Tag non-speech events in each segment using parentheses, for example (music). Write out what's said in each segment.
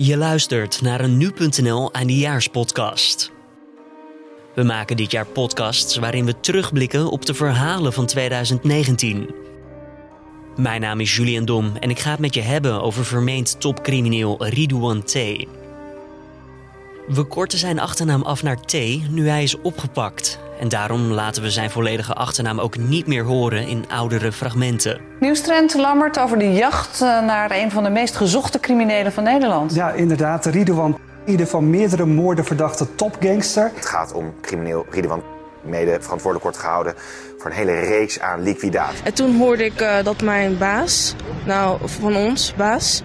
Je luistert naar een nu.nl eindejaarspodcast. We maken dit jaar podcasts waarin we terugblikken op de verhalen van 2019. Mijn naam is Julian Dom en ik ga het met je hebben over vermeend topcrimineel Ridouan T. We korten zijn achternaam af naar T nu hij is opgepakt. En daarom laten we zijn volledige achternaam ook niet meer horen in oudere fragmenten. Nieuwstrend Lammert over de jacht eh, naar een van de meest gezochte criminelen van Nederland. Ja, inderdaad. Ridouan, ieder van meerdere moorden verdachte topgangster. Het gaat om crimineel Ridouan mede verantwoordelijk wordt gehouden voor een hele reeks aan liquidaties. En toen hoorde ik uh, dat mijn baas, nou van ons baas,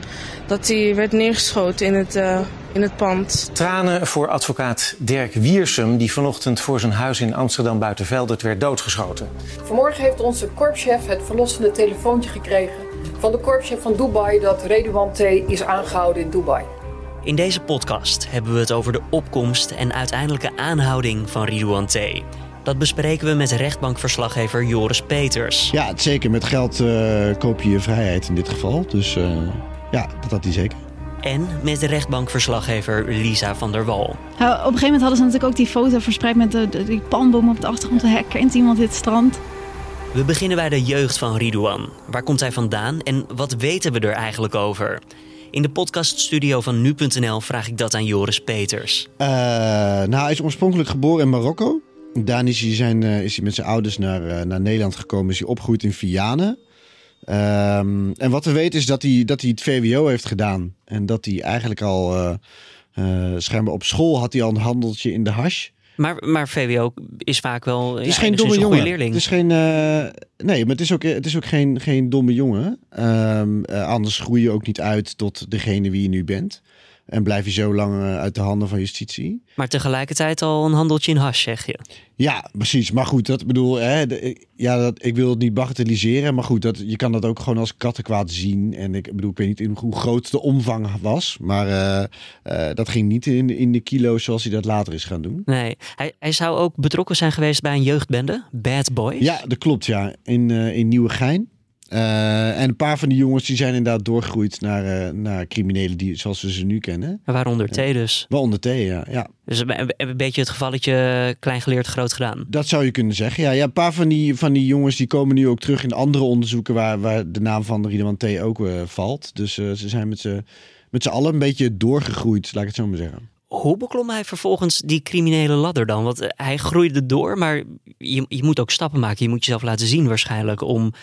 dat hij werd neergeschoten in het, uh, in het pand. Tranen voor advocaat Dirk Wiersum, die vanochtend voor zijn huis in Amsterdam Buitenveldert werd doodgeschoten. Vanmorgen heeft onze korpschef het verlossende telefoontje gekregen van de korpschef van Dubai dat Redouan T. is aangehouden in Dubai. In deze podcast hebben we het over de opkomst en uiteindelijke aanhouding van Ridouan T. Dat bespreken we met rechtbankverslaggever Joris Peters. Ja, zeker. Met geld uh, koop je je vrijheid in dit geval. Dus uh, ja, dat had hij zeker. En met de rechtbankverslaggever Lisa van der Wal. Nou, op een gegeven moment hadden ze natuurlijk ook die foto verspreid met de, de, die palmboom op de achtergrond. Herkent iemand dit strand? We beginnen bij de jeugd van Ridouan. Waar komt hij vandaan en wat weten we er eigenlijk over? In de podcaststudio van nu.nl vraag ik dat aan Joris Peters. Uh, nou, hij is oorspronkelijk geboren in Marokko. Daarna is hij, zijn, uh, is hij met zijn ouders naar, uh, naar Nederland gekomen. Is hij opgegroeid in Vianen. Um, en wat we weten is dat hij, dat hij het VWO heeft gedaan. En dat hij eigenlijk al uh, schijnbaar op school had hij al een handeltje in de hash. Maar, maar VWO is vaak wel het is ja, geen domme jongen. leerling. Het is geen, nee, maar het is ook, het is ook geen, geen domme jongen. Um, anders groei je ook niet uit tot degene wie je nu bent. En blijf je zo lang uit de handen van justitie. Maar tegelijkertijd al een handeltje in hash, zeg je? Ja, precies. Maar goed, dat bedoel, hè, de, ja, dat, ik wil het niet bagatelliseren. Maar goed, dat, je kan dat ook gewoon als kattenkwaad zien. En ik bedoel, ik weet niet hoe groot de omvang was. Maar uh, uh, dat ging niet in, in de kilo's zoals hij dat later is gaan doen. Nee, hij, hij zou ook betrokken zijn geweest bij een jeugdbende, Bad Boys. Ja, dat klopt, ja. In, uh, in Nieuwegein. Uh, en een paar van die jongens die zijn inderdaad doorgegroeid naar, uh, naar criminelen die, zoals we ze nu kennen. Waaronder T dus. Waaronder T, ja. ja. Dus een, een beetje het gevalletje klein geleerd groot gedaan. Dat zou je kunnen zeggen, ja. ja. Een paar van die, van die jongens die komen nu ook terug in andere onderzoeken waar, waar de naam van Ridouan T ook uh, valt. Dus ze zijn met z'n met allen een beetje doorgegroeid, laat ik het zo maar zeggen. Hoe beklom hij vervolgens die criminele ladder dan? Want hij groeide door, maar je, je moet ook stappen maken. Je moet jezelf laten zien waarschijnlijk om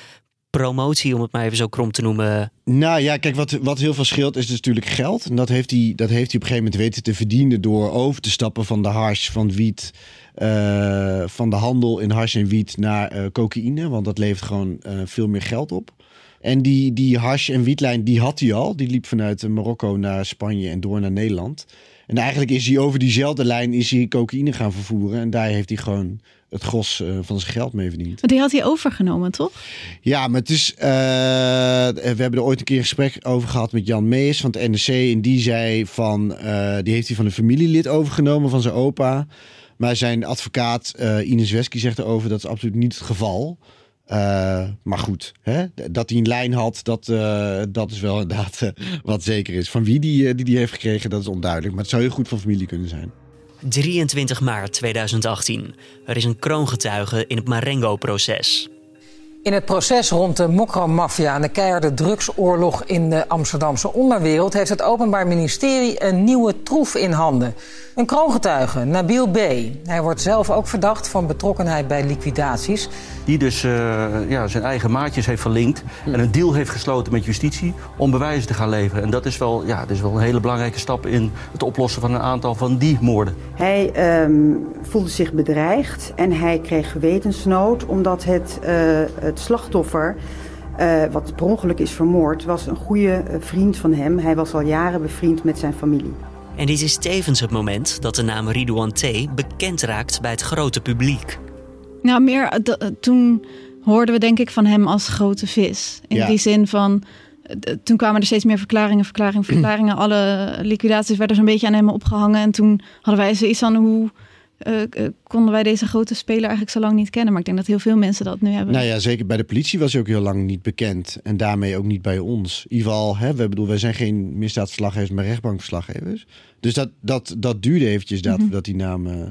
promotie, om het maar even zo krom te noemen? Nou ja, kijk, wat, wat heel veel scheelt is dus natuurlijk geld. En dat heeft, hij, dat heeft hij op een gegeven moment weten te verdienen door over te stappen van de hash, van wiet, uh, van de handel in hash en wiet naar uh, cocaïne. Want dat levert gewoon uh, veel meer geld op. En die, die hash- en wietlijn, die had hij al. Die liep vanuit Marokko naar Spanje en door naar Nederland. En eigenlijk is hij over diezelfde lijn is hij cocaïne gaan vervoeren. En daar heeft hij gewoon het gros uh, van zijn geld mee verdiend. Maar die had hij overgenomen, toch? Ja, maar het is... Uh, we hebben er ooit een keer een gesprek over gehad met Jan Mees van het NRC. En die zei van... Uh, die heeft hij van een familielid overgenomen van zijn opa. Maar zijn advocaat Ines Wesky zegt erover... dat is absoluut niet het geval. Uh, maar goed, hè? dat hij een lijn had, dat, uh, dat is wel inderdaad uh, wat zeker is. Van wie die, die die heeft gekregen, dat is onduidelijk. Maar het zou heel goed van familie kunnen zijn. 23 maart 2018. Er is een kroongetuige in het Marengo-proces. In het proces rond de mokro-maffia en de keiharde drugsoorlog in de Amsterdamse onderwereld heeft het Openbaar Ministerie een nieuwe troef in handen. Een kroongetuige, Nabil B. Hij wordt zelf ook verdacht van betrokkenheid bij liquidaties. Die dus uh, ja, zijn eigen maatjes heeft verlinkt en een deal heeft gesloten met justitie om bewijzen te gaan leveren. En dat is wel, ja, dat is wel een hele belangrijke stap in het oplossen van een aantal van die moorden. Hij um, voelde zich bedreigd en hij kreeg gewetensnood omdat het, uh, het slachtoffer. Uh, wat per ongeluk is vermoord, was een goede vriend van hem. Hij was al jaren bevriend met zijn familie. En dit is tevens het moment dat de naam Ridouan T. bekend raakt bij het grote publiek. Nou, meer toen hoorden we denk ik van hem als grote vis. In ja. die zin van, toen kwamen er steeds meer verklaringen, verklaringen, verklaringen. Alle liquidaties werden zo'n beetje aan hem opgehangen. En toen hadden wij zoiets van, hoe eh, eh, konden wij deze grote speler eigenlijk zo lang niet kennen. Maar ik denk dat heel veel mensen dat nu hebben. Nou ja, zeker bij de politie was hij ook heel lang niet bekend. En daarmee ook niet bij ons. In ieder geval, hè, we, bedoel, wij zijn geen misdaadverslaggevers, maar rechtbankverslaggevers. Dus dat, dat, dat duurde eventjes dat, Mhm. dat die naam eh,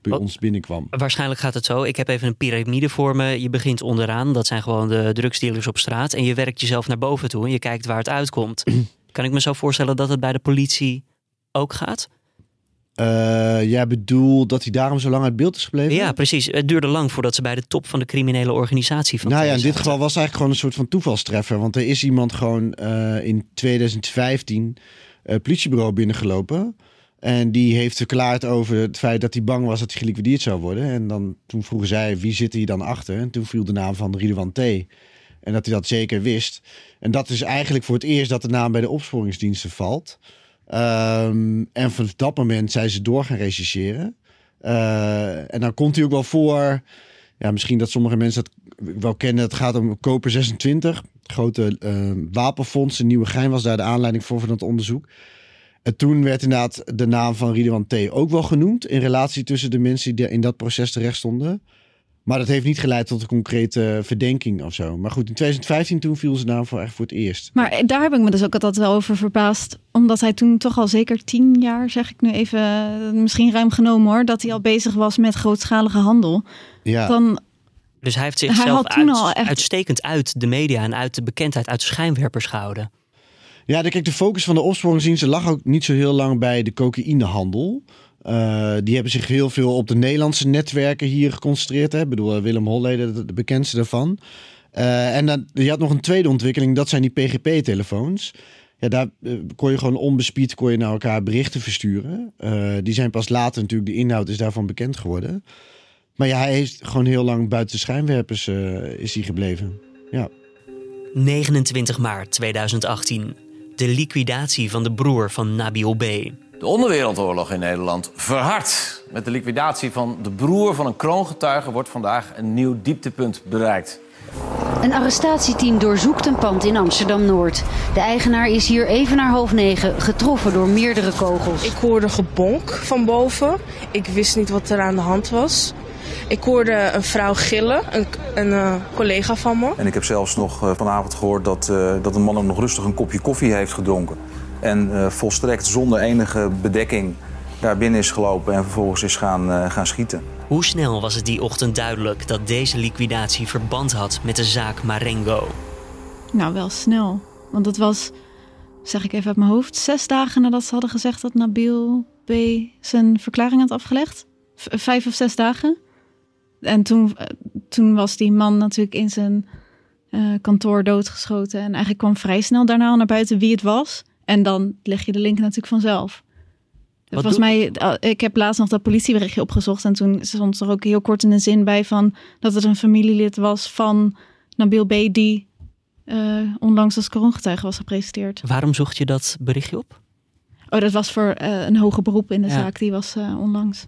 bij ons binnenkwam. Waarschijnlijk gaat het zo. Ik heb even een piramide voor me. Je begint onderaan. Dat zijn gewoon de drugsdealers op straat. En je werkt jezelf naar boven toe. En je kijkt waar het uitkomt. (clears throat) kan ik me zo voorstellen dat het bij de politie ook gaat? Eh jij bedoelt dat hij daarom zo lang uit beeld is gebleven? Ja, precies. Het duurde lang voordat ze bij de top van de criminele organisatie van Nou ja, in dit geval was het eigenlijk gewoon een soort van toevalstreffer. Want er is iemand gewoon eh, in 2015 het politiebureau binnengelopen. En die heeft verklaard over het feit dat hij bang was dat hij geliquideerd zou worden. En dan, toen vroegen zij, wie zit hier dan achter? En toen viel de naam van Ridwan T. En dat hij dat zeker wist. En dat is eigenlijk voor het eerst dat de naam bij de opsporingsdiensten valt. Ehm, en van dat moment zijn ze door gaan rechercheren. Eh, en dan komt hij ook wel voor. Ja, misschien dat sommige mensen dat wel kennen. Het gaat om Koper 26. Grote eh, wapenfonds. Een nieuwe gein was daar de aanleiding voor van het onderzoek. En toen werd inderdaad de naam van Ridwan T. ook wel genoemd. In relatie tussen de mensen die in dat proces terecht stonden. Maar dat heeft niet geleid tot een concrete verdenking of zo. Maar goed, in 2015 toen viel zijn naam voor echt voor het eerst. Maar daar heb ik me dus ook altijd wel over verbaasd. Omdat hij toen toch al zeker tien jaar, zeg ik nu even, eh, misschien ruim genomen hoor, dat hij al bezig was met grootschalige handel. Ja. Dan, Dus hij heeft Hij zichzelf toen uit- al echt- uitstekend uit de media en uit de bekendheid, uit de schijnwerpers gehouden. Ja, de- kijk, de focus van de opsporingsdiensten lag ook niet zo heel lang bij de cocaïnehandel. Eh, die hebben zich heel veel op de Nederlandse netwerken hier geconcentreerd. Hè. Ik bedoel, eh, Willem Holleder, de, bekendste daarvan. Eh, en dan, je had nog een tweede ontwikkeling, dat zijn die PGP-telefoons. Ja, daar kon je gewoon onbespied kon je naar elkaar berichten versturen. Die zijn pas later natuurlijk, de inhoud is daarvan bekend geworden. Maar ja, hij heeft gewoon heel lang buiten de schijnwerpers is hij gebleven. Ja. 29 maart 2018. De liquidatie van de broer van Nabil B. De onderwereldoorlog in Nederland verhardt. Met de liquidatie van de broer van een kroongetuige wordt vandaag een nieuw dieptepunt bereikt. Een arrestatieteam doorzoekt een pand in Amsterdam-Noord. De eigenaar is hier even na half negen getroffen door meerdere kogels. Ik hoorde gebonk van boven. Ik wist niet wat er aan de hand was. Ik hoorde een vrouw gillen, een, een eh, collega van me. En ik heb zelfs nog eh, vanavond gehoord dat, eh, dat een man ook nog rustig een kopje koffie heeft gedronken. En eh, volstrekt zonder enige bedekking daar binnen is gelopen en vervolgens is gaan, eh, gaan schieten. Hoe snel was het die ochtend duidelijk dat deze liquidatie verband had met de zaak Marengo? nou wel snel. Want het was, zeg ik even uit mijn hoofd, zes dagen nadat ze hadden gezegd dat Nabil B. zijn verklaring had afgelegd. V- vijf of zes dagen. En toen, eh, toen was die man natuurlijk in zijn eh, kantoor doodgeschoten. En eigenlijk kwam vrij snel daarna al naar buiten wie het was. En dan leg je de link natuurlijk vanzelf. Wat Volgens mij, eh, ik heb laatst nog dat politieberichtje opgezocht. En toen stond er ook heel kort in een zin bij van dat het een familielid was van Nabil B. die eh, onlangs als kroongetuige was gepresenteerd. Waarom zocht je dat berichtje op? Oh, dat was voor eh, een hoger beroep in de Ja. zaak. Die was eh, onlangs.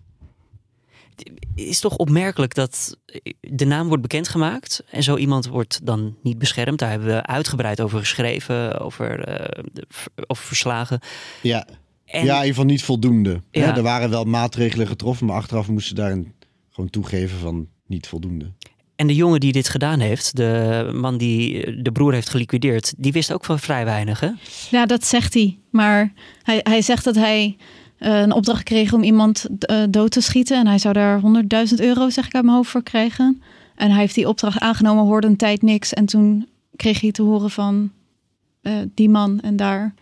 Is toch opmerkelijk dat de naam wordt bekendgemaakt en zo iemand wordt dan niet beschermd. Daar hebben we uitgebreid over geschreven, over, eh, over verslagen. Ja. En- ja, in ieder geval niet voldoende. Ja. Ja. er waren wel maatregelen getroffen, maar achteraf moesten ze daarin gewoon toegeven van niet voldoende. En de jongen die dit gedaan heeft, de man die de broer heeft geliquideerd, die wist ook van vrij weinig. Hè? Ja, dat zegt hij. Maar hij, hij zegt dat hij eh, een opdracht kreeg om iemand eh, dood te schieten. En hij zou daar 100.000 euro, zeg ik uit mijn hoofd, voor krijgen. En hij heeft die opdracht aangenomen, hoorde een tijd niks. En toen kreeg hij te horen van eh, die man en daar...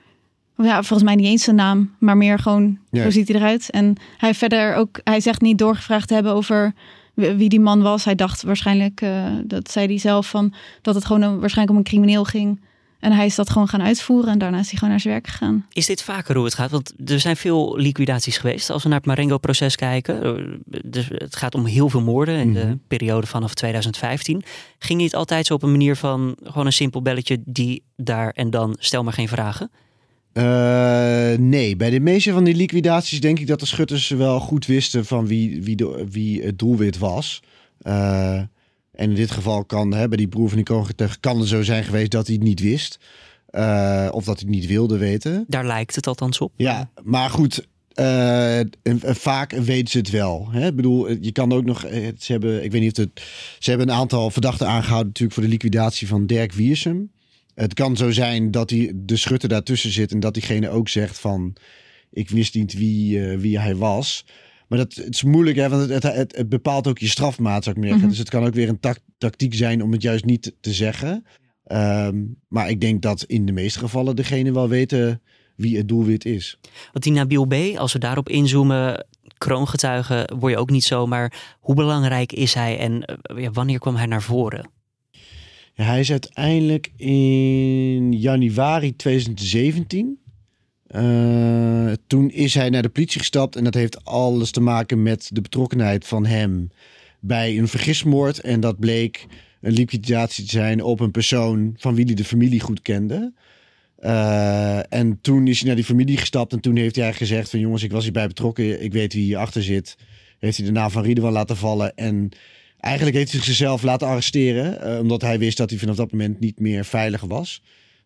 Ja, volgens mij niet eens zijn naam, maar meer gewoon, Ja. hoe ziet hij eruit? En hij verder ook, hij zegt niet doorgevraagd te hebben over wie die man was. Hij dacht waarschijnlijk, eh, dat zei hij zelf, van, dat het gewoon een, waarschijnlijk om een crimineel ging. En hij is dat gewoon gaan uitvoeren en daarna is hij gewoon naar zijn werk gegaan. Is dit vaker hoe het gaat? Want er zijn veel liquidaties geweest. Als we naar het Marengo-proces kijken. Dus het gaat om heel veel moorden in de periode vanaf 2015. Ging niet altijd zo op een manier van gewoon een simpel belletje die daar en dan stel maar geen vragen? Eh, nee, bij de meeste van die liquidaties denk ik dat de schutters wel goed wisten van wie, wie, de, wie het doelwit was. Eh, en in dit geval kan, hè, bij die broer van die kroongetuige, kan het zo zijn geweest dat hij het niet wist. Eh, of dat hij het niet wilde weten. Daar lijkt het althans op. Ja, maar goed, Uh, en, en vaak weten ze het wel. Hè? Ik bedoel, je kan ook nog. Ze hebben, ik weet niet of het. Ze hebben een aantal verdachten aangehouden, natuurlijk voor de liquidatie van Dirk Wiersum. Het kan zo zijn dat die, de schutter daartussen zit en dat diegene ook zegt van. Ik wist niet wie, uh, wie hij was. Maar dat, het is moeilijk, hè, want het, het, het bepaalt ook je strafmaat, zou ik meer zeggen. Mm -hmm. Dus het kan ook weer een tactiek zijn om het juist niet te zeggen. Um, maar ik denk dat in de meeste gevallen degene wel weten wie het doelwit is. Want die Nabil B, als we daarop inzoomen, kroongetuige word je ook niet zomaar. Hoe belangrijk is hij en uh, wanneer kwam hij naar voren? Ja, hij is uiteindelijk in januari 2017. Uh, toen is hij naar de politie gestapt en dat heeft alles te maken met de betrokkenheid van hem bij een vergismoord. En dat bleek een liquidatie te zijn op een persoon van wie hij de familie goed kende. Uh, en toen is hij naar die familie gestapt en toen heeft hij gezegd van jongens, ik was hierbij betrokken, ik weet wie hierachter zit. Heeft hij de naam van Riedewan laten vallen en eigenlijk heeft hij zichzelf laten arresteren, uh, omdat hij wist dat hij vanaf dat moment niet meer veilig was.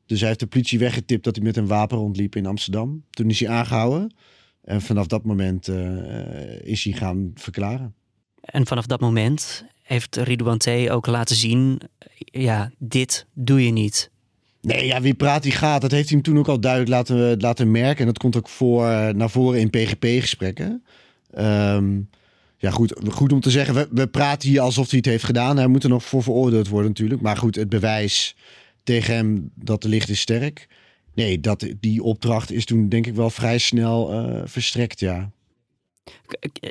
Dus hij heeft de politie weggetipt dat hij met een wapen rondliep in Amsterdam. Toen is hij aangehouden en vanaf dat moment uh, is hij gaan verklaren. En vanaf dat moment heeft Ridouan T. ook laten zien, ja, dit doe je niet. Nee, ja, wie praat die gaat. Dat heeft hij hem toen ook al duidelijk laten, laten merken. En dat komt ook voor, naar voren in PGP-gesprekken. Um, ja, goed, goed om te zeggen, we, we praten hier alsof hij het heeft gedaan. Hij moet er nog voor veroordeeld worden natuurlijk. Maar goed, het bewijs tegen hem dat de licht is sterk. Nee, dat, die opdracht is toen denk ik wel vrij snel uh, verstrekt, ja.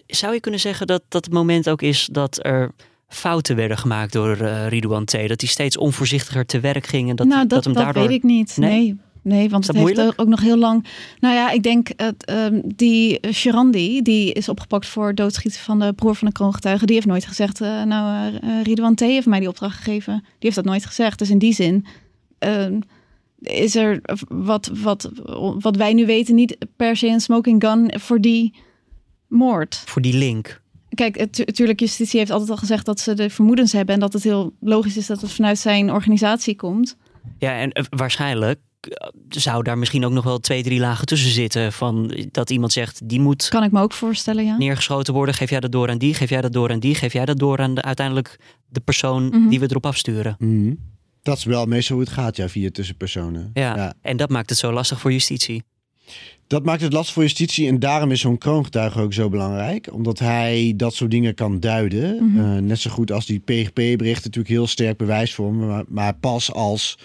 Zou je kunnen zeggen dat dat het moment ook is dat er fouten werden gemaakt door uh, Ridouan T. Dat hij steeds onvoorzichtiger te werk ging. En dat, nou, dat, dat hem dat daardoor... weet ik niet. Nee. nee. Nee, want het dat heeft ook nog heel lang. Nou ja, ik denk het, um, die Sherandi, die is opgepakt voor doodschieten van de broer van de kroongetuige. Die heeft nooit gezegd, uh, nou, uh, Ridwan T. heeft mij die opdracht gegeven. Die heeft dat nooit gezegd. Dus in die zin is er wat, wat, wat wij nu weten niet per se een smoking gun voor die moord. Voor die link. Kijk, natuurlijk, justitie heeft altijd al gezegd dat ze de vermoedens hebben en dat het heel logisch is dat het vanuit zijn organisatie komt. Ja, en uh, waarschijnlijk zou daar misschien ook nog wel twee, drie lagen tussen zitten. Van dat iemand zegt, die moet. Kan ik me ook voorstellen, ja. Neergeschoten worden. Geef jij dat door aan die, geef jij dat door aan die, geef jij dat door aan de, uiteindelijk de persoon mm -hmm. die we erop afsturen. Mm -hmm. Dat is wel meestal hoe het gaat, ja, via tussenpersonen. Ja, ja, en dat maakt het zo lastig voor justitie. Dat maakt het lastig voor justitie en daarom is zo'n kroongetuige ook zo belangrijk. Omdat hij dat soort dingen kan duiden. Mm -hmm. uh, net zo goed als die PGP-bericht natuurlijk heel sterk bewijs voor me. Maar, maar pas als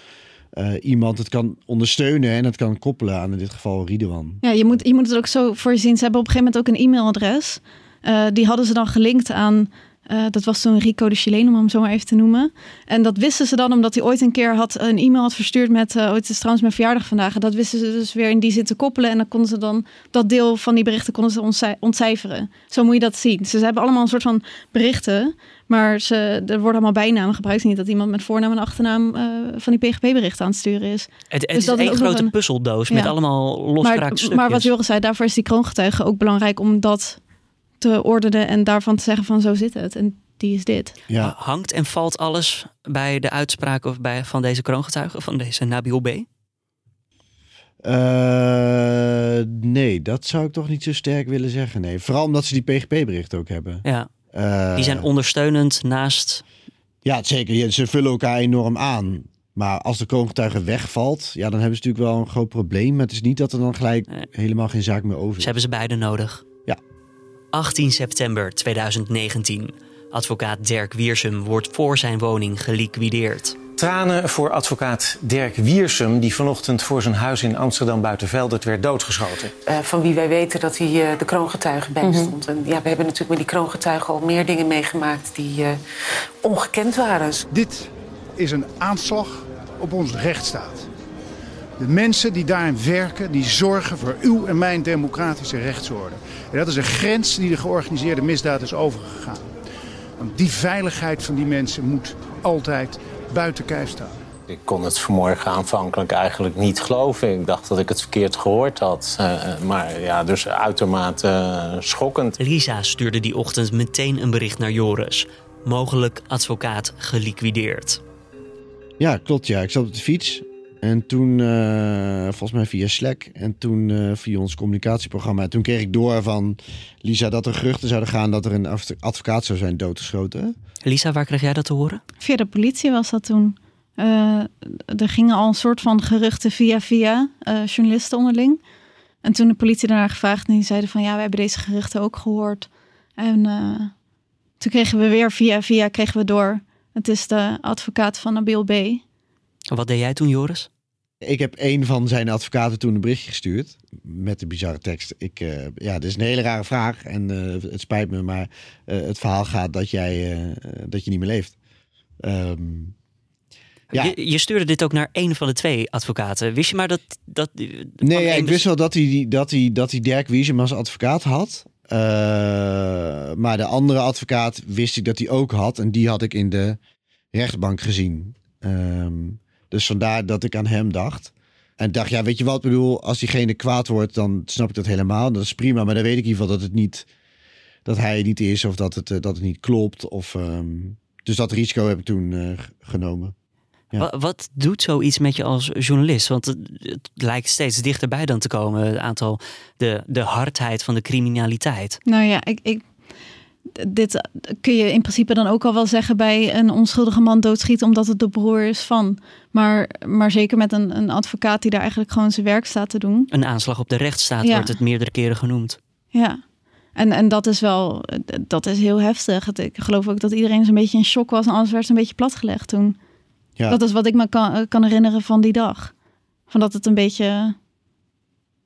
uh, iemand het kan ondersteunen en het kan koppelen aan in dit geval Riedewan. Ja, je moet, je moet het ook zo voor je zien. Ze hebben op een gegeven moment ook een e-mailadres. Uh, die hadden ze dan gelinkt aan Uh, dat was toen Rico de Chileen, om hem zo maar even te noemen. En dat wisten ze dan omdat hij ooit een keer had een e-mail had verstuurd met... Uh, het is trouwens mijn verjaardag vandaag. En dat wisten ze dus weer in die zin te koppelen. En dan konden ze dan dat deel van die berichten konden ze ontci ontcijferen. Zo moet je dat zien. Ze hebben allemaal een soort van berichten. Maar ze, er worden allemaal bijnamen gebruikt. Niet dat iemand met voornaam en achternaam uh, van die PGP-berichten aan het sturen is. Het, het dus is dat één grote een... puzzeldoos ja. met allemaal losgeraakte maar, stukjes. Maar wat Joris zei, daarvoor is die kroongetuige ook belangrijk om dat te ordenen en daarvan te zeggen van zo zit het. En die is dit. Ja. Hangt en valt alles bij de uitspraak of bij, van deze kroongetuige, van deze Nabil B? Uh, nee, dat zou ik toch niet zo sterk willen zeggen. Nee, vooral omdat ze die PGP-berichten ook hebben. Ja. Uh, die zijn ondersteunend naast. Ja, zeker. Ze vullen elkaar enorm aan. Maar als de kroongetuige wegvalt, ja, dan hebben ze natuurlijk wel een groot probleem. Maar het is niet dat er dan gelijk nee. helemaal geen zaak meer over is. Ze hebben ze beide nodig. Ja. 18 september 2019. Advocaat Dirk Wiersum wordt voor zijn woning geliquideerd. Tranen voor advocaat Dirk Wiersum, die vanochtend voor zijn huis in Amsterdam Buitenveldert werd doodgeschoten. Uh, van wie wij weten dat hij uh, de kroongetuige bijstond. Mm -hmm. En ja, we hebben natuurlijk met die kroongetuige al meer dingen meegemaakt die uh, ongekend waren. Dit is een aanslag op onze rechtsstaat. De mensen die daarin werken, die zorgen voor uw en mijn democratische rechtsorde. En dat is een grens die de georganiseerde misdaad is overgegaan. Want die veiligheid van die mensen moet altijd buiten kijf staan. Ik kon het vanmorgen aanvankelijk eigenlijk niet geloven. Ik dacht dat ik het verkeerd gehoord had. Uh, maar ja, dus uitermate uh, schokkend. Lisa stuurde die ochtend meteen een bericht naar Joris. Mogelijk advocaat geliquideerd. Ja, klopt ja. Ik zat op de fiets. En toen, eh, volgens mij via Slack. En toen eh, via ons communicatieprogramma. En toen kreeg ik door van Lisa dat er geruchten zouden gaan dat er een advocaat zou zijn doodgeschoten. Lisa, waar kreeg jij dat te horen? Via de politie was dat toen. Uh, er gingen al een soort van geruchten via via uh, journalisten onderling. En toen de politie daarna gevraagd en die zeiden van ja, we hebben deze geruchten ook gehoord. En uh, toen kregen we weer via via kregen we door. Het is de advocaat van Nabil B. Wat deed jij toen, Joris? Ik heb een van zijn advocaten toen een berichtje gestuurd met de bizarre tekst. Ik, uh, ja, dit is een hele rare vraag en uh, het spijt me, maar uh, het verhaal gaat dat jij dat je niet meer leeft. Um, ja. Je, je, stuurde dit ook naar een van de twee advocaten. Wist je maar dat... dat nee, ja, ik wist wel dat hij, dat hij, dat hij Dirk Wiesem als advocaat had. Maar de andere advocaat wist ik dat hij ook had. En die had ik in de rechtbank gezien. Um, dus vandaar dat ik aan hem dacht. En dacht, ja, weet je wat, ik bedoel, als diegene kwaad wordt, dan snap ik dat helemaal. Dat is prima, maar dan weet ik in ieder geval dat het niet, dat hij niet is of dat het, uh, dat het niet klopt. Of, um, dus dat risico heb ik toen uh, genomen. Ja. Wat, wat, doet zoiets met je als journalist? Want het, het, lijkt steeds dichterbij dan te komen, het aantal, de, de hardheid van de criminaliteit. Nou ja, ik, ik, dit kun je in principe dan ook al wel zeggen bij een onschuldige man doodschieten omdat het de broer is van. Maar, maar zeker met een, een advocaat die daar eigenlijk gewoon zijn werk staat te doen. Een aanslag op de rechtsstaat ja. wordt het meerdere keren genoemd. Ja. En, en dat is wel, dat is heel heftig. Ik geloof ook dat iedereen zo'n beetje in shock was en alles werd een beetje platgelegd toen. Ja. Dat is wat ik me kan, kan herinneren van die dag. Van dat het een beetje,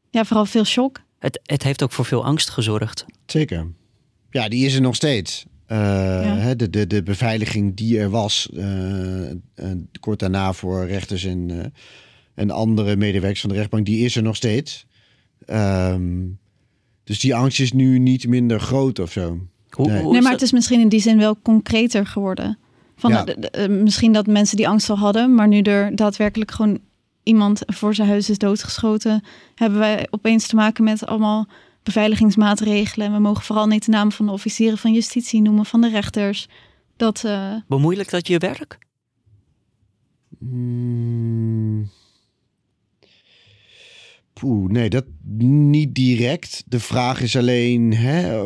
ja, vooral veel shock. Het, het heeft ook voor veel angst gezorgd. Zeker. Ja, die is er nog steeds. Uh, ja. de, de, de beveiliging die er was, uh, uh, kort daarna voor rechters en, en andere medewerkers van de rechtbank, die is er nog steeds. Um, dus die angst is nu niet minder groot of zo. Hoe, nee. nee, maar het is misschien in die zin wel concreter geworden. Van ja. de, de, misschien dat mensen die angst al hadden, maar nu er daadwerkelijk gewoon iemand voor zijn huis is doodgeschoten, hebben wij opeens te maken met allemaal beveiligingsmaatregelen. En we mogen vooral niet de naam van de officieren van justitie noemen, van de rechters. Dat, uh... Bemoeilijkt dat je werk? Hmm. Poeh, nee, dat niet direct. De vraag is alleen, hè,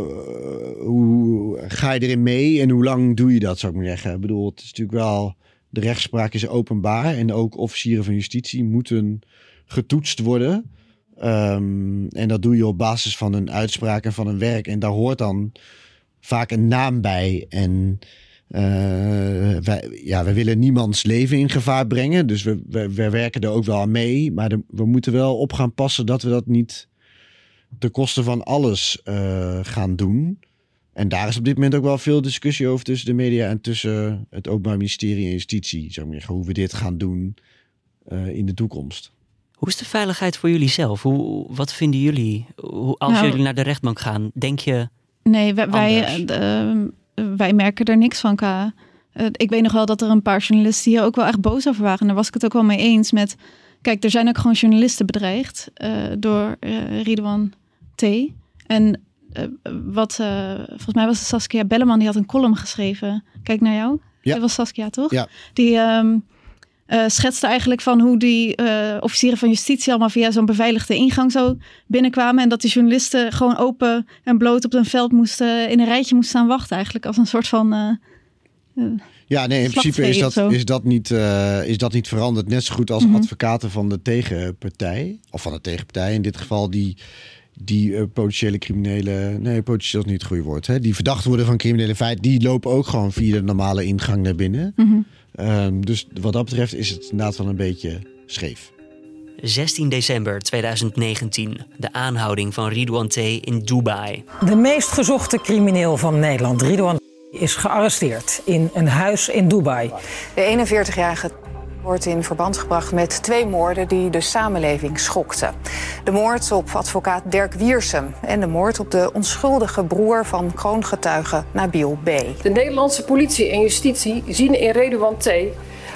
hoe ga je erin mee en hoe lang doe je dat, zou ik maar zeggen. Ik bedoel, het is natuurlijk wel, de rechtspraak is openbaar en ook officieren van justitie moeten getoetst worden. Um, en dat doe je op basis van een uitspraak en van een werk. En daar hoort dan vaak een naam bij. En wij, ja, we willen niemands leven in gevaar brengen. Dus we, we, we werken er ook wel aan mee. Maar we moeten wel op gaan passen dat we dat niet de kosten van alles uh, gaan doen. En daar is op dit moment ook wel veel discussie over tussen de media en tussen het Openbaar Ministerie en Justitie. Zeg maar, hoe we dit gaan doen uh, in de toekomst. Hoe is de veiligheid voor jullie zelf? Hoe, wat vinden jullie? Hoe, als nou, jullie naar de rechtbank gaan, denk je. Nee, wij, wij, uh, wij merken er niks van. Ka. Uh, ik weet nog wel dat er een paar journalisten hier ook wel echt boos over waren. En daar was ik het ook wel mee eens met. Kijk, er zijn ook gewoon journalisten bedreigd uh, door uh, Ridwan T. En wat, volgens mij was het Saskia Belleman, die had een column geschreven. Kijk naar jou. Ja. Dat was Saskia, toch? Ja. Die. Um, uh, schetste eigenlijk van hoe die uh, officieren van justitie allemaal via zo'n beveiligde ingang zo binnenkwamen. En dat die journalisten gewoon open en bloot op een veld moesten, in een rijtje moesten staan wachten. Eigenlijk als een soort van. Uh, ja, nee, in principe is dat, is, dat niet, is dat niet veranderd. Net zo goed als mm -hmm. advocaten van de tegenpartij. Of van de tegenpartij in dit geval, die die uh, potentiële criminelen, nee, potentieel is niet het goede woord, hè, die verdacht worden van criminele feiten, die lopen ook gewoon via de normale ingang naar binnen. Mm -hmm. Um, dus wat dat betreft is het inderdaad wel een beetje scheef. 16 december 2019, de aanhouding van Ridouan T. in Dubai. De meest gezochte crimineel van Nederland, Ridouan is gearresteerd in een huis in Dubai. De 41-jarige wordt in verband gebracht met twee moorden die de samenleving schokten. De moord op advocaat Dirk Wiersum en de moord op de onschuldige broer van kroongetuige Nabil B. De Nederlandse politie en justitie zien in Redouan T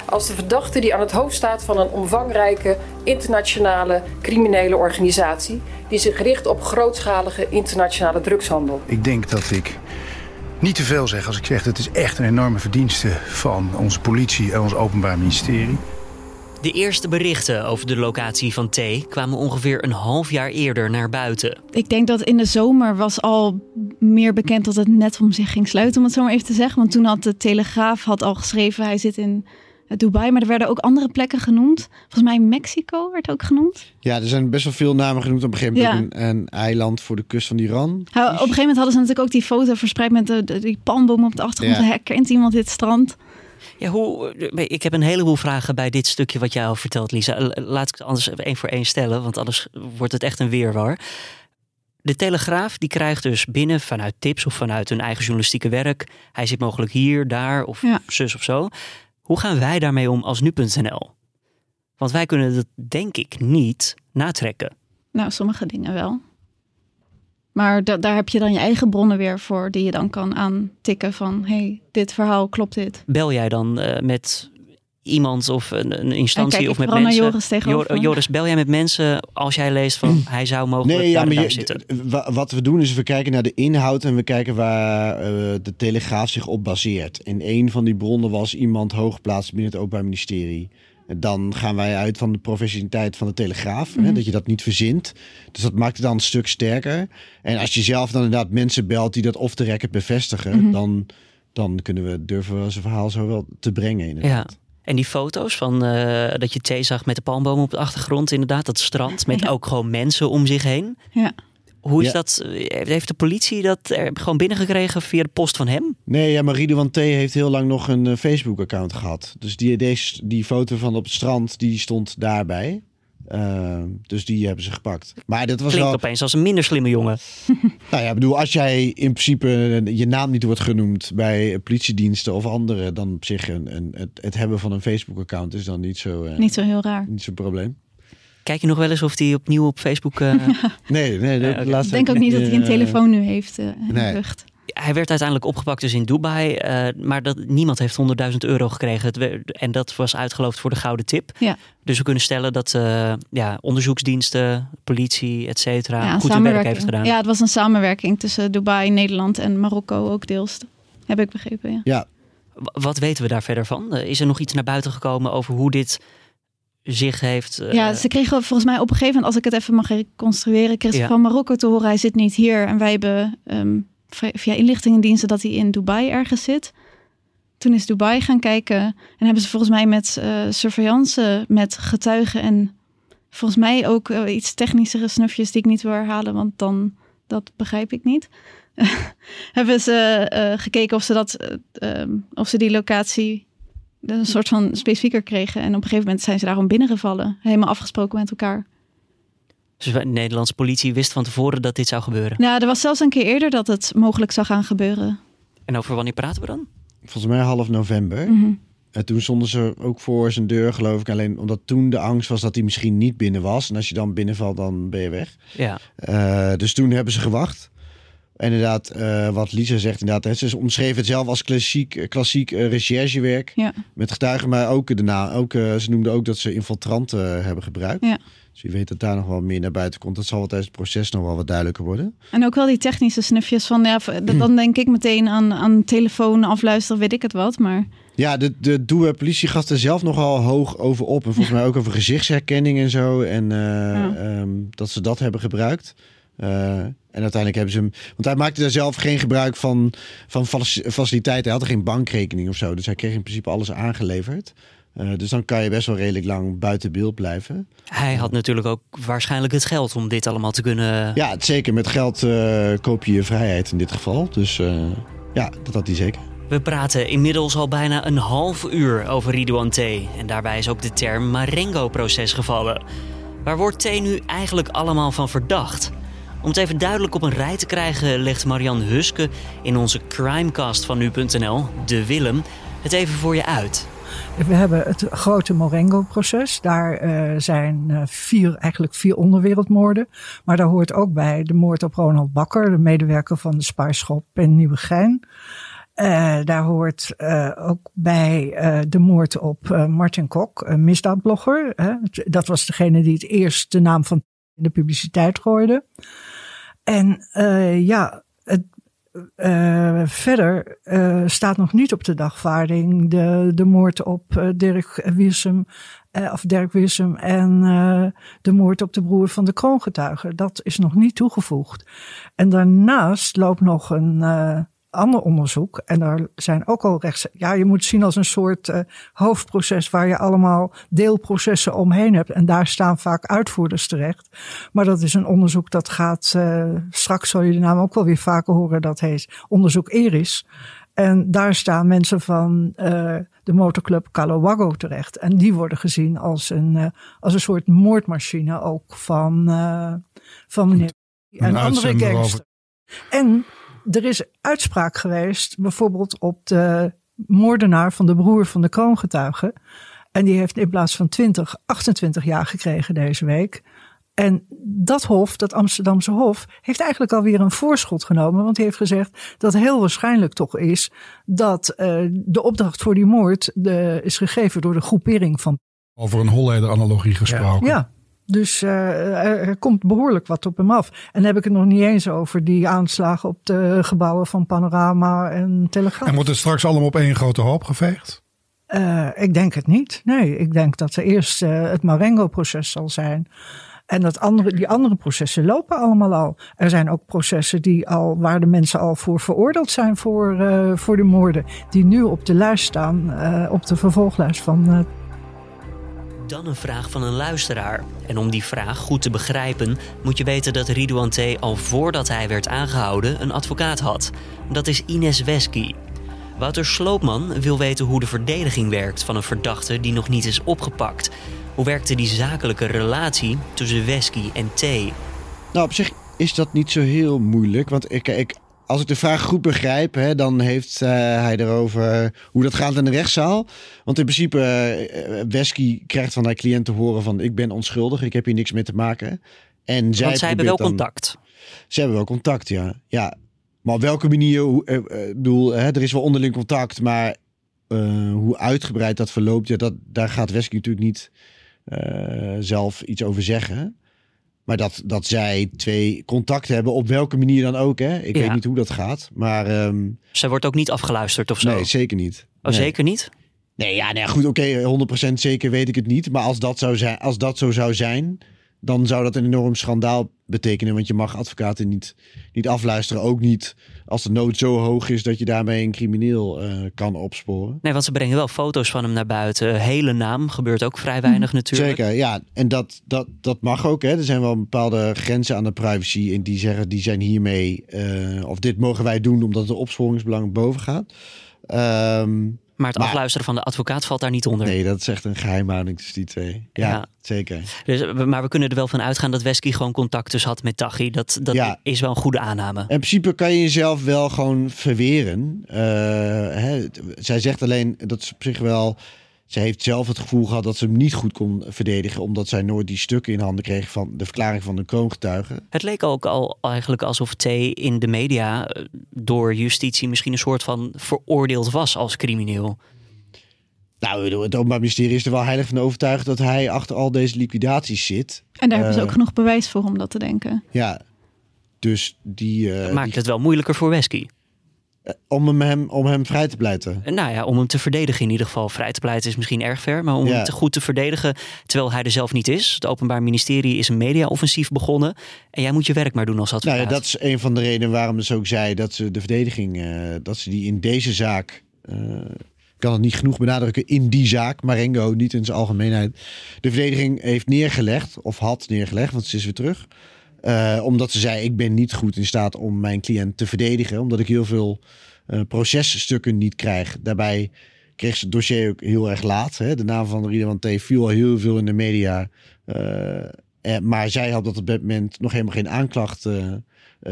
als de verdachte die aan het hoofd staat van een omvangrijke internationale criminele organisatie die zich richt op grootschalige internationale drugshandel. Ik denk dat ik niet te veel zeg als ik zeg dat het is echt een enorme verdienste van onze politie en ons openbaar ministerie. De eerste berichten over de locatie van T kwamen ongeveer een half jaar eerder naar buiten. Ik denk dat in de zomer was al meer bekend dat het net om zich ging sluiten, om het zo maar even te zeggen. Want toen had de Telegraaf had al geschreven, hij zit in Dubai, maar er werden ook andere plekken genoemd. Volgens mij Mexico werd ook genoemd. Ja, er zijn best wel veel namen genoemd. Op een gegeven moment een, een eiland voor de kust van Iran. op een gegeven moment hadden ze natuurlijk ook die foto verspreid met de, die palmboom op de achtergrond. Ja. Herkent iemand dit strand? Ja, hoe, ik heb een heleboel vragen bij dit stukje wat jij al vertelt, Lisa. Laat ik het anders één voor één stellen, want anders wordt het echt een weerwar. De Telegraaf die krijgt dus binnen vanuit tips of vanuit hun eigen journalistieke werk. Hij zit mogelijk hier, daar of zus of zo. Hoe gaan wij daarmee om als nu.nl? Want wij kunnen dat denk ik niet natrekken. Nou, sommige dingen wel. Maar da daar heb je dan je eigen bronnen weer voor, die je dan kan aantikken van, hey, dit verhaal, klopt dit? Bel jij dan uh, met iemand of een, een instantie kijk of met mensen? Joris. Jor- Joris, bel jij met mensen als jij leest van hij zou mogelijk Nee, ja, daar, maar daar je- zitten? wa- wat we doen is we kijken naar de inhoud en we kijken waar eh, de Telegraaf zich op baseert. En een van die bronnen was iemand hooggeplaatst binnen het Openbaar Ministerie. En dan gaan wij uit van de professionaliteit van de Telegraaf. hè, Mhm. dat je dat niet verzint. Dus dat maakt het dan een stuk sterker. En als je zelf dan inderdaad mensen belt die dat off the record bevestigen, Mhm. dan, dan kunnen we durven we zijn verhaal zo wel te brengen. Inderdaad. Ja. En die foto's van eh, dat je thee zag met de palmboom op de achtergrond, inderdaad, dat strand met ook gewoon mensen om zich heen. Ja. Hoe is Ja. dat? eh, Heeft de politie dat er gewoon binnengekregen via de post van hem? Nee, ja, maar Ridouan T. heeft heel lang nog een eh, Facebook-account gehad. Dus die, deze, die foto van op het strand, die stond daarbij. Eh, dus die hebben ze gepakt. Maar dat was Klinkt wel... opeens als een minder slimme jongen. (laughs) Nou ja, ik bedoel, als jij in principe je naam niet wordt genoemd bij politiediensten of anderen, dan op zich een, een, het, het hebben van een Facebook-account is dan niet zo... eh, Niet zo heel raar. Niet zo'n probleem. Kijk je nog wel eens of hij opnieuw op Facebook... eh, (laughs) Nee, nee. de laatste Ik denk ook niet dat hij een eh, telefoon nu heeft eh, in nee. de lucht. Hij werd uiteindelijk opgepakt dus in Dubai, eh, maar dat, niemand heeft 100.000 euro gekregen. Het en dat was uitgeloofd voor de gouden tip. Ja. Dus we kunnen stellen dat eh, ja, onderzoeksdiensten, politie, et cetera, Ja, goed hun werk heeft gedaan. Ja, het was een samenwerking tussen Dubai, Nederland en Marokko ook deels. Heb ik begrepen, ja. Ja. Wat weten we daar verder van? Eh, Is er nog iets naar buiten gekomen over hoe dit zich heeft... Ja, ze kregen volgens mij op een gegeven moment, als ik het even mag reconstrueren, kregen ze Ja. van Marokko te horen, hij zit niet hier. En wij hebben ehm, via inlichtingendiensten dat hij in Dubai ergens zit. Toen is Dubai gaan kijken en hebben ze volgens mij met eh, surveillance, met getuigen en volgens mij ook eh, iets technischere snufjes die ik niet wil herhalen, want dan, dat begrijp ik niet. (laughs) hebben ze eh, gekeken of ze, dat, eh, ehm, of ze die locatie een soort van specifieker kregen. En op een gegeven moment zijn ze daar gewoon binnengevallen. Helemaal afgesproken met elkaar. Dus de Nederlandse politie wist van tevoren dat dit zou gebeuren. Nou, er was zelfs een keer eerder dat het mogelijk zou gaan gebeuren. En over wanneer praten we dan? Volgens mij half november. Mhm. En toen stonden ze ook voor zijn deur, geloof ik. Alleen omdat toen de angst was dat hij misschien niet binnen was. En als je dan binnenvalt, dan ben je weg. Ja. Eh, dus toen hebben ze gewacht. En inderdaad, eh, wat Lisa zegt, inderdaad, hè, ze omschreven het zelf als klassiek, eh, klassiek recherchewerk. Ja. Met getuigen, maar ook daarna, ook, eh, ze noemden ook dat ze infiltranten hebben gebruikt. Ja. Dus je weet dat daar nog wel meer naar buiten komt. Dat zal wel tijdens het proces nog wel wat duidelijker worden. En ook wel die technische snufjes van, ja, dan denk ik meteen aan, aan telefoon afluisteren, weet ik het wat. Maar Ja, de, de doen politie gaf er zelf nogal hoog over op. En volgens mij ook over gezichtsherkenning en zo. En eh, ehm, dat ze dat hebben gebruikt. Eh, en uiteindelijk hebben ze hem... Want hij maakte daar zelf geen gebruik van, van faci- faciliteiten. Hij had er geen bankrekening of zo. Dus hij kreeg in principe alles aangeleverd. Eh, dus dan kan je best wel redelijk lang buiten beeld blijven. Hij had natuurlijk ook waarschijnlijk het geld om dit allemaal te kunnen... Ja, zeker. Met geld eh, koop je je vrijheid in dit geval. Dus eh, ja, dat had hij zeker. We praten inmiddels al bijna een half uur over Ridouan T. En daarbij is ook de term Marengo-proces gevallen. Waar wordt T nu eigenlijk allemaal van verdacht? Om het even duidelijk op een rij te krijgen, legt Marian Huske in onze crimecast van nu.nl, De Willem, het even voor je uit. We hebben het grote Morengo-proces. Daar eh, zijn eh, vier, eigenlijk vier onderwereldmoorden. Maar daar hoort ook bij de moord op Ronald Bakker, de medewerker van de Spaarschop in Nieuwegein. Eh daar hoort ook bij de moord op Martin Kok, een misdaadblogger. Dat was degene die het eerst de naam van in de publiciteit gooide. En ja, het, uh, verder uh, staat nog niet op de dagvaarding de, de moord op uh, Dirk Wiersum, of Dirk Wiersum en de moord op de broer van de kroongetuige. Dat is nog niet toegevoegd. En daarnaast loopt nog een ander onderzoek. En daar zijn ook al rechts. Ja, je moet zien als een soort uh, hoofdproces waar je allemaal deelprocessen omheen hebt. En daar staan vaak uitvoerders terecht. Maar dat is een onderzoek dat gaat. Uh, straks zal je de naam ook wel weer vaker horen. Dat heet onderzoek Eris. En daar staan mensen van uh, de motorclub Calowago terecht. En die worden gezien als een, als een soort moordmachine ook van, van meneer. En andere gangster. En er is uitspraak geweest, bijvoorbeeld op de moordenaar van de broer van de kroongetuige. En die heeft in plaats van 20, 28 jaar gekregen deze week. En dat hof, dat Amsterdamse hof, heeft eigenlijk alweer een voorschot genomen. Want hij heeft gezegd dat heel waarschijnlijk toch is dat uh, de opdracht voor die moord de, is gegeven door de groepering van. Over een Holleder-analogie gesproken. Ja, ja. Dus uh, er komt behoorlijk wat op hem af. En dan heb ik het nog niet eens over die aanslagen op de gebouwen van Panorama en Telegraaf. En wordt het straks allemaal op één grote hoop geveegd? Uh, ik denk het niet. Nee, ik denk dat er eerst uh, het Marengo-proces zal zijn. En dat andere, die andere processen lopen allemaal al. Er zijn ook processen die al, waar de mensen al voor veroordeeld zijn voor, voor de moorden. Die nu op de lijst staan, op de vervolglijst van dan een vraag van een luisteraar. En om die vraag goed te begrijpen, moet je weten dat Ridouan T. al voordat hij werd aangehouden een advocaat had. Dat is Ines Wesky. Wouter Sloopman wil weten hoe de verdediging werkt van een verdachte die nog niet is opgepakt. Hoe werkte die zakelijke relatie tussen Wesky en T? Nou, op zich is dat niet zo heel moeilijk. Want ik, ik, als ik de vraag goed begrijp, hè, dan heeft uh, hij erover hoe dat gaat in de rechtszaal. Want in principe, uh, Wesky krijgt van haar cliënt te horen van ik ben onschuldig, ik heb hier niks mee te maken. En zij Want zij hebben wel dan, contact. Ze hebben wel contact, ja. ja. Maar op welke manier, hoe, uh, bedoel, hè, er is wel onderling contact, maar hoe uitgebreid dat verloopt, ja, dat, daar gaat Wesky natuurlijk niet zelf iets over zeggen. Maar dat, dat zij twee contact hebben, op welke manier dan ook. Hè? Ik weet niet hoe dat gaat. Maar. Um... Zij wordt ook niet afgeluisterd of zo? Nee, zeker niet. Oh, zeker niet? Nee, ja, nee, goed, oké, 100% zeker weet ik het niet. Maar als dat, zou zijn, als dat zo zou zijn, dan zou dat een enorm schandaal betekenen. Want je mag advocaten niet, niet afluisteren. Ook niet als de nood zo hoog is dat je daarmee een crimineel uh, kan opsporen. Nee, want ze brengen wel foto's van hem naar buiten. Hele naam gebeurt ook vrij weinig hm, natuurlijk. Zeker, ja. En dat, dat, dat mag ook. Hè. Er zijn wel bepaalde grenzen aan de privacy. En die zeggen, die zijn hiermee... Uh, of dit mogen wij doen omdat de opsporingsbelang boven gaat. Um, maar het afluisteren van de advocaat valt daar niet onder. Nee, dat is echt een geheimhouding tussen die twee. Ja, zeker. Dus, maar we kunnen er wel van uitgaan dat Wesky gewoon contact dus had met Tachi. Dat, dat is wel een goede aanname. In principe kan je jezelf wel gewoon verweren. Uh, hè, zij zegt alleen, dat is op zich wel ze heeft zelf het gevoel gehad dat ze hem niet goed kon verdedigen, omdat zij nooit die stukken in handen kreeg van de verklaring van de kroongetuige. Het leek ook al eigenlijk alsof T in de media eh, door justitie misschien een soort van veroordeeld was als crimineel. Nou, het Openbaar Ministerie is er wel heilig van overtuigd dat hij achter al deze liquidaties zit. En daar hebben ze ook eh, genoeg bewijs voor om dat te denken. Ja, dus die. Uh, maakt het wel moeilijker voor Wesky. Eh, om hem, om hem vrij te pleiten? Eh, nou ja, om hem te verdedigen in ieder geval. Vrij te pleiten is misschien erg ver, maar om hem te goed te verdedigen terwijl hij er zelf niet is. Het Openbaar Ministerie is een mediaoffensief begonnen en jij moet je werk maar doen als advocaat. Nou ja, dat is een van de redenen waarom ze ook zei dat ze de verdediging, uh, dat ze die in deze zaak, uh, kan het niet genoeg benadrukken, in die zaak, Marengo, niet in zijn algemeenheid, de verdediging heeft neergelegd, of had neergelegd, want ze is weer terug. Uh, omdat ze zei, ik ben niet goed in staat om mijn cliënt te verdedigen. Omdat ik heel veel uh, processtukken niet krijg. Daarbij kreeg ze het dossier ook heel erg laat. Hè? De naam van Riedeman T. viel al heel veel in de media. Uh, eh, maar zij had op dat moment nog helemaal geen aanklacht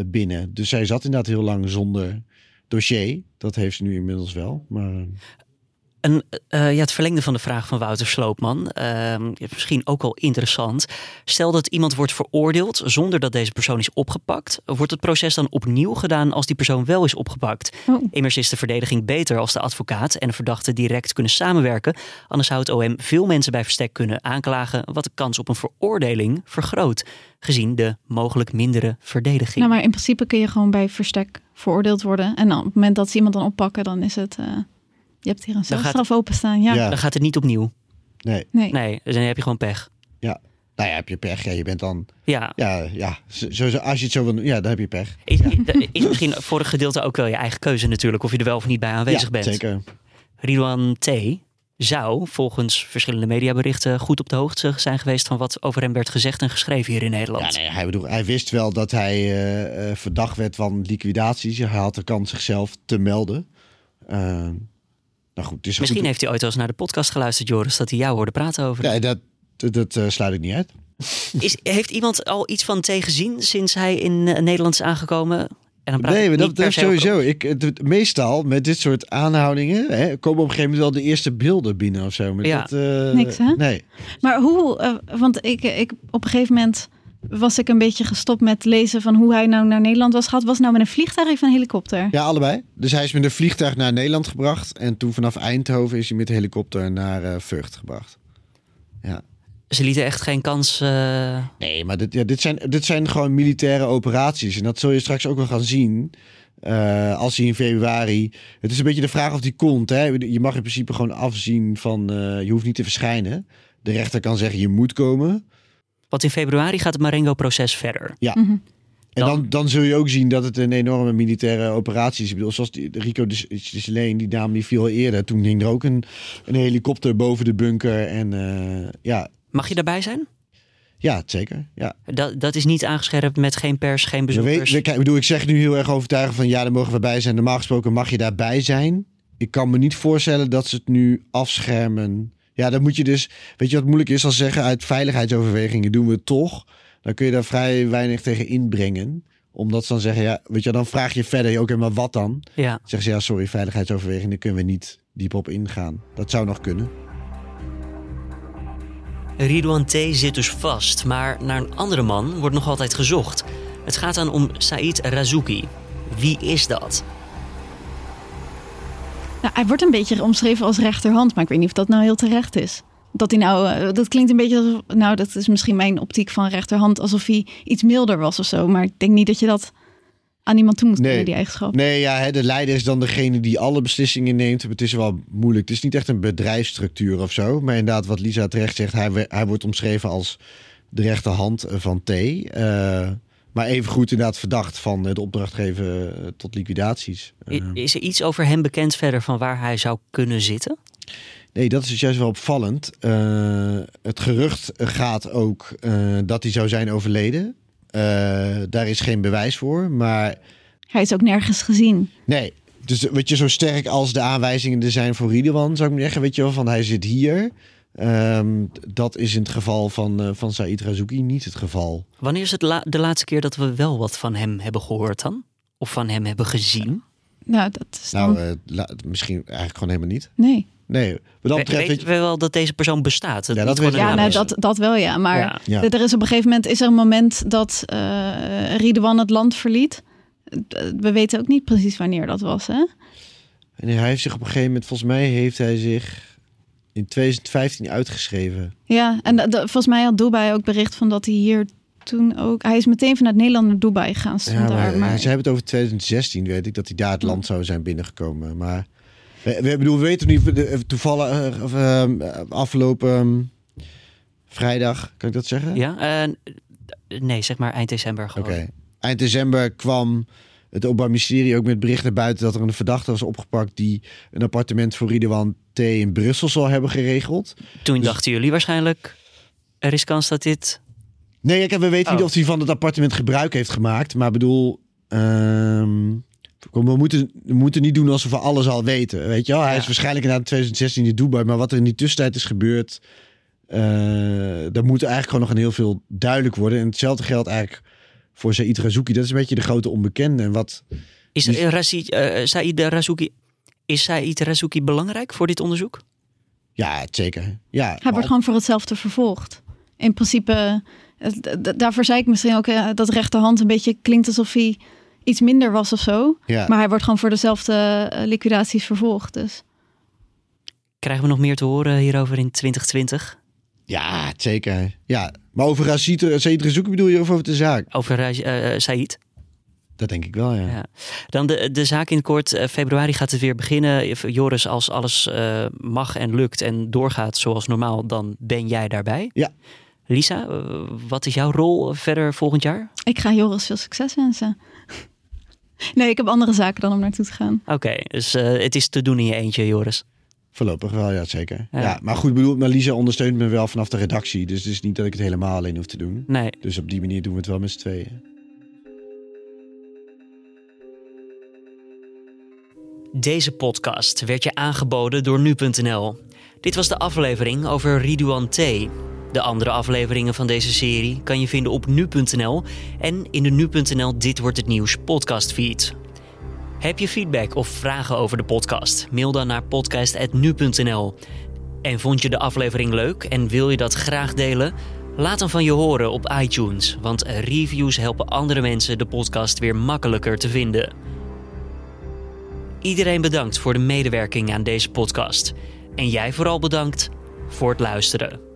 binnen. Dus zij zat inderdaad heel lang zonder dossier. Dat heeft ze nu inmiddels wel. Maar... Een, eh, ja, het verlengde van de vraag van Wouter Sloopman. ehm, misschien ook wel interessant. Stel dat iemand wordt veroordeeld zonder dat deze persoon is opgepakt. Wordt het proces dan opnieuw gedaan als die persoon wel is opgepakt? Immers is de verdediging beter als de advocaat en de verdachte direct kunnen samenwerken. Anders zou het OM veel mensen bij verstek kunnen aanklagen, wat de kans op een veroordeling vergroot, gezien de mogelijk mindere verdediging. Nou, maar in principe kun je gewoon bij verstek veroordeeld worden. En op het moment dat ze iemand dan oppakken, dan is het... eh, je hebt hier een Dan gaat- celstraf openstaan. Ja. Dan gaat het niet opnieuw. Nee. Nee. Nee, dus dan heb je gewoon pech. Ja. Nou ja, heb je pech. Ja, je bent dan... Ja. Ja, ja. Zo, zo- als je het zo wil doen, ja, dan heb je pech. Is, is misschien voor een gedeelte ook wel je eigen keuze natuurlijk, of je er wel of niet bij aanwezig Ja, bent. zeker. Ridwan T. zou volgens verschillende mediaberichten goed op de hoogte zijn geweest van wat over hem werd gezegd en geschreven hier in Nederland. Ja, nee, hij, bedoel, hij wist wel dat hij eh, eh, verdacht werd van liquidaties. Hij had de kans zichzelf te melden. Eh, nou goed, is Misschien goed. heeft hij ooit wel eens naar de podcast geluisterd, Joris, dat hij jou hoorde praten over. Nee, dat, dat, dat, eh, sluit ik niet uit. Is, heeft iemand al iets van T gezien sinds hij in eh, Nederland is aangekomen? En dan praat Nee, maar dat, over- sowieso. Ik, het- het- meestal met dit soort aanhoudingen hè, komen op een gegeven moment wel de eerste beelden binnen of zo. Maar Ja. dat, eh, Niks, hè? Nee. Maar hoe, eh, want ik, ik op een gegeven moment was ik een beetje gestopt met lezen van hoe hij nou naar Nederland was gehad. Was het nou met een vliegtuig of een helikopter? Ja, allebei. Dus hij is met een vliegtuig naar Nederland gebracht. En toen vanaf Eindhoven is hij met de helikopter naar eh Vught gebracht. Ja. Ze lieten echt geen kans. eh, Nee, maar dit, ja, dit, zijn, dit zijn gewoon militaire operaties. En dat zul je straks ook wel gaan zien. eh, als hij in februari. Het is een beetje de vraag of die komt. Hè? Je mag in principe gewoon afzien van. eh, je hoeft niet te verschijnen. De rechter kan zeggen je moet komen. Want in februari gaat het Marengo-proces verder. Ja. En dan, dan zul je ook zien dat het een enorme militaire operatie is. Ik bedoel, zoals die, Rico de, de Sleen, die naam die viel al eerder. Toen hing er ook een, een helikopter boven de bunker. En eh, ja. Mag je daarbij zijn? Ja, zeker. Ja. Dat, dat is niet aangescherpt met geen pers, geen bezoekers. weet- ik bedoel, ik zeg nu heel erg overtuigend van ja, daar mogen we bij zijn. Normaal gesproken mag je daarbij zijn. Ik kan me niet voorstellen dat ze het nu afschermen. Ja, dan moet je dus, weet je wat moeilijk is als ze zeggen uit veiligheidsoverwegingen doen we het toch. Dan kun je daar vrij weinig tegen inbrengen. Omdat ze dan zeggen, ja, weet je, dan vraag je verder, oké, maar wat dan? Ja. Zeggen ze, ja, sorry, veiligheidsoverwegingen, kunnen we niet diep op ingaan. Dat zou nog kunnen. Ridwan T. zit dus vast, maar naar een andere man wordt nog altijd gezocht. Het gaat dan om Said Razouki. Wie is dat? Nou, hij wordt een beetje omschreven als rechterhand, maar ik weet niet of dat nou heel terecht is. Dat hij nou, eh, dat klinkt een beetje alsof, nou, dat is misschien mijn optiek van rechterhand, alsof hij iets milder was of zo. Maar ik denk niet dat je dat aan iemand toe moet kunnen, die eigenschap. Nee, ja, hè, de leider is dan degene die alle beslissingen neemt. Het is wel moeilijk. Het is niet echt een bedrijfsstructuur of zo. Maar inderdaad, wat Lisa terecht zegt, hij, hij wordt omschreven als de rechterhand van T. Eh, maar even goed inderdaad verdacht van het opdrachtgeven eh, tot liquidaties. I- Is er iets over hem bekend verder van waar hij zou kunnen zitten? Nee, dat is dus juist wel opvallend. Eh, het gerucht gaat ook eh, dat hij zou zijn overleden. Eh, daar is geen bewijs voor, maar Hij is ook nergens gezien. Nee. Dus weet je, zo sterk als de aanwijzingen er zijn voor Ridwan, zou ik maar zeggen, weet je wel, van hij zit hier. Ehm, dat is in het geval van, eh van Said Razouki niet het geval. Wanneer is het la- de laatste keer dat we wel wat van hem hebben gehoord dan? Of van hem hebben gezien? Nou, dat is dan... Nou, eh, misschien eigenlijk gewoon helemaal niet. nee. Nee, wat dat We, betreft... weten weet we wel dat deze persoon bestaat? Ja, dat weet ik een Ja, naam nou, dat, dat wel ja. Maar Ja. Ja. er is op een gegeven moment is er een moment dat eh Ridwan het land verliet. We weten ook niet precies wanneer dat was, hè? En hij heeft zich op een gegeven moment, volgens mij heeft hij zich in 2015 uitgeschreven. Ja, en dat- dat- volgens mij had Dubai ook bericht van dat hij hier toen ook... Hij is meteen vanuit Nederland naar Dubai gegaan. Ja, daar, maar, maar... Ze hebben het over 2016, weet ik, dat hij daar het land zou zijn binnengekomen. Maar we, we, bedoel, we weten niet, de- toevallig eh, of, ehm, afgelopen ehm, vrijdag, kan ik dat zeggen? Ja, eh, nee, zeg maar eind december gewoon. Oké. Eind december kwam het Openbaar Ministerie ook met bericht naar buiten dat er een verdachte was opgepakt die een appartement voor Ridwan T. in Brussel zal hebben geregeld. Toen dachten jullie waarschijnlijk, er is kans dat dit... Nee, kijk, we weten niet Oh. of hij van het appartement gebruik heeft gemaakt. Maar bedoel, ehm, we, moeten, we moeten niet doen alsof we alles al weten. Weet je wel? Hij is waarschijnlijk na 2016 in Dubai. Maar wat er in die tussentijd is gebeurd, eh daar moet eigenlijk gewoon nog een heel veel duidelijk worden. En hetzelfde geldt eigenlijk voor Said Razouki. Dat is een beetje de grote onbekende. En wat... Is Die- uh, Razi, eh, Said Razouki Is Said Razouki belangrijk voor dit onderzoek? Ja, zeker. Ja, Hij wordt gewoon voor hetzelfde vervolgd. In principe, daarvoor zei ik misschien ook dat rechterhand een beetje klinkt alsof hij iets minder was of zo. Ja. Maar hij wordt gewoon voor dezelfde liquidaties vervolgd. Dus. Krijgen we nog meer te horen hierover in 2020? Ja, zeker. Ja, maar over Rashid Said Razouki bedoel je of over de zaak? Over uh, Said? Dat denk ik wel, ja. ja. Dan de, de zaak in kort. Februari gaat het weer beginnen. Joris, als alles uh, mag en lukt en doorgaat zoals normaal, dan ben jij daarbij. Ja. Lisa, uh, wat is jouw rol verder volgend jaar? Ik ga Joris veel succes wensen. nee, ik heb andere zaken dan om naartoe te gaan. Oké, okay, dus het is te doen in je eentje, Joris. Voorlopig wel, ja, zeker. Ja. ja maar goed, bedoel, maar Lisa ondersteunt me wel vanaf de redactie. Dus het is niet dat ik het helemaal alleen hoef te doen. Nee. Dus op die manier doen we het wel met z'n tweeën. Deze podcast werd je aangeboden door nu.nl. Dit was de aflevering over Ridouan T. De andere afleveringen van deze serie kan je vinden op nu.nl en in de nu.nl Dit wordt het nieuws podcastfeed. Heb je feedback of vragen over de podcast? Mail dan naar podcast@nu.nl. En vond je de aflevering leuk en wil je dat graag delen? Laat dan van je horen op iTunes, want reviews helpen andere mensen de podcast weer makkelijker te vinden. Iedereen bedankt voor de medewerking aan deze podcast. En jij vooral bedankt voor het luisteren.